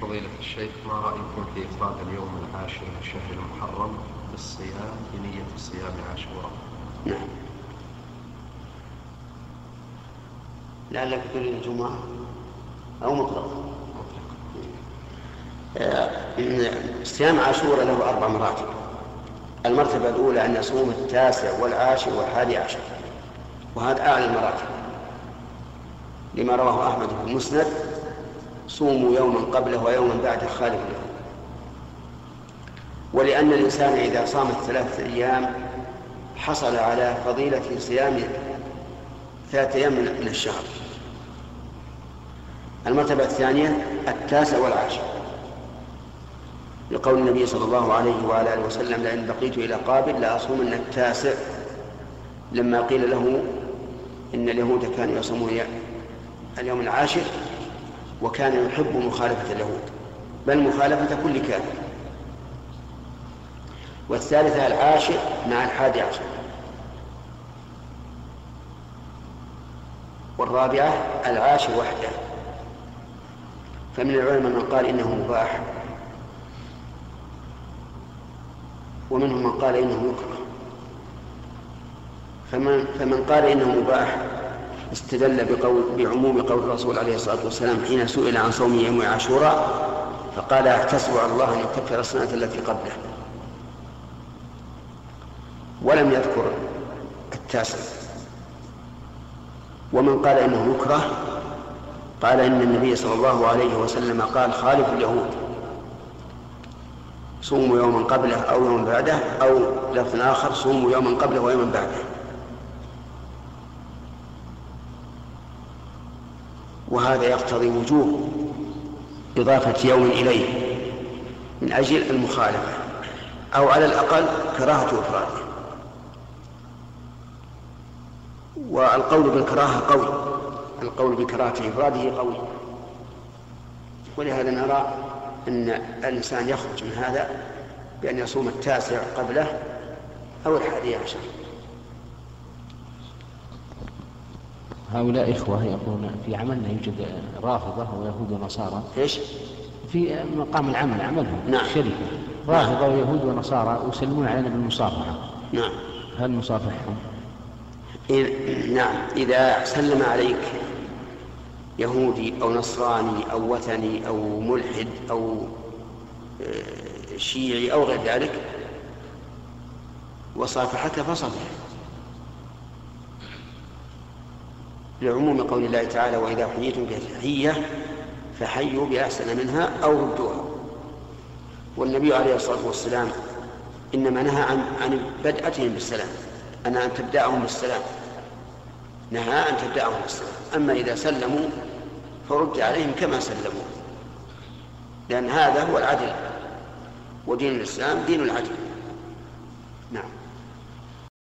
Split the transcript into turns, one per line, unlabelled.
فضيلة الشيخ ما رأيكم في إفراد اليوم العاشر من شهر المحرم بالصيام بنية الصيام عاشوراء؟
نعم. لعلك تريد الجمعة أو مطلق. آه، صيام عاشوراء له أربع مراتب. المرتبة الأولى أن يصوم التاسع والعاشر والحادي عشر. وهذا أعلى المراتب. لما رواه أحمد في المسند صوموا يوما قبله ويوما بعده خالف له ولأن الإنسان إذا صام ثلاثة أيام حصل على فضيلة صيام ثلاثة أيام من الشهر. المرتبة الثانية التاسع والعاشر. لقول النبي صلى الله عليه وعلى آله وسلم لئن بقيت إلى قابل لأصومن التاسع. لما قيل له إن اليهود كانوا يصومون اليوم العاشر وكان يحب مخالفة اليهود بل مخالفة كل كافر. والثالثة العاشر مع الحادي عشر. والرابعة العاشر وحده. فمن العلماء من قال إنه مباح ومنهم من قال إنه يكره. فمن, فمن قال إنه مباح استدل بقول بعموم قول الرسول عليه الصلاة والسلام حين سئل عن صوم يوم عاشوراء فقال احتسب على الله أن يكفر السنة التي قبله. ولم يذكر التاسع. ومن قال إنه يكره قال إن النبي صلى الله عليه وسلم قال خالف اليهود. صوموا يوما قبله أو يوما بعده أو لفظ آخر صوموا يوما قبله ويوما بعده. وهذا يقتضي وجوب إضافة يوم إليه من أجل المخالفة أو على الأقل كراهة إفراده. والقول بالكراهة قوي. القول بكراهة إفراده قوي. ولهذا نرى أن الإنسان يخرج من هذا بأن يصوم التاسع قبله أو الحادي عشر.
هؤلاء إخوة يقولون في عملنا يوجد رافضة ويهود ونصارى
إيش؟
في مقام العمل عملهم
نعم.
شركة رافضة ويهود ونصارى يسلمون علينا بالمصافحة
نعم
هل نصافحهم؟
إذ نعم إذا سلم عليك يهودي أو نصراني أو وثني أو ملحد أو آه، شيعي أو غير ذلك وصافحك فصفح لعموم قول الله تعالى وإذا حييتم بتحية فحيوا بأحسن منها أو ردوها. والنبي عليه الصلاة والسلام إنما نهى عن عن بدأتهم بالسلام أن أن تبدأهم بالسلام. نهى أن تبدأهم بالسلام. أما إذا سلموا فرد عليهم كما سلموا. لأن هذا هو العدل ودين الإسلام دين العدل. نعم.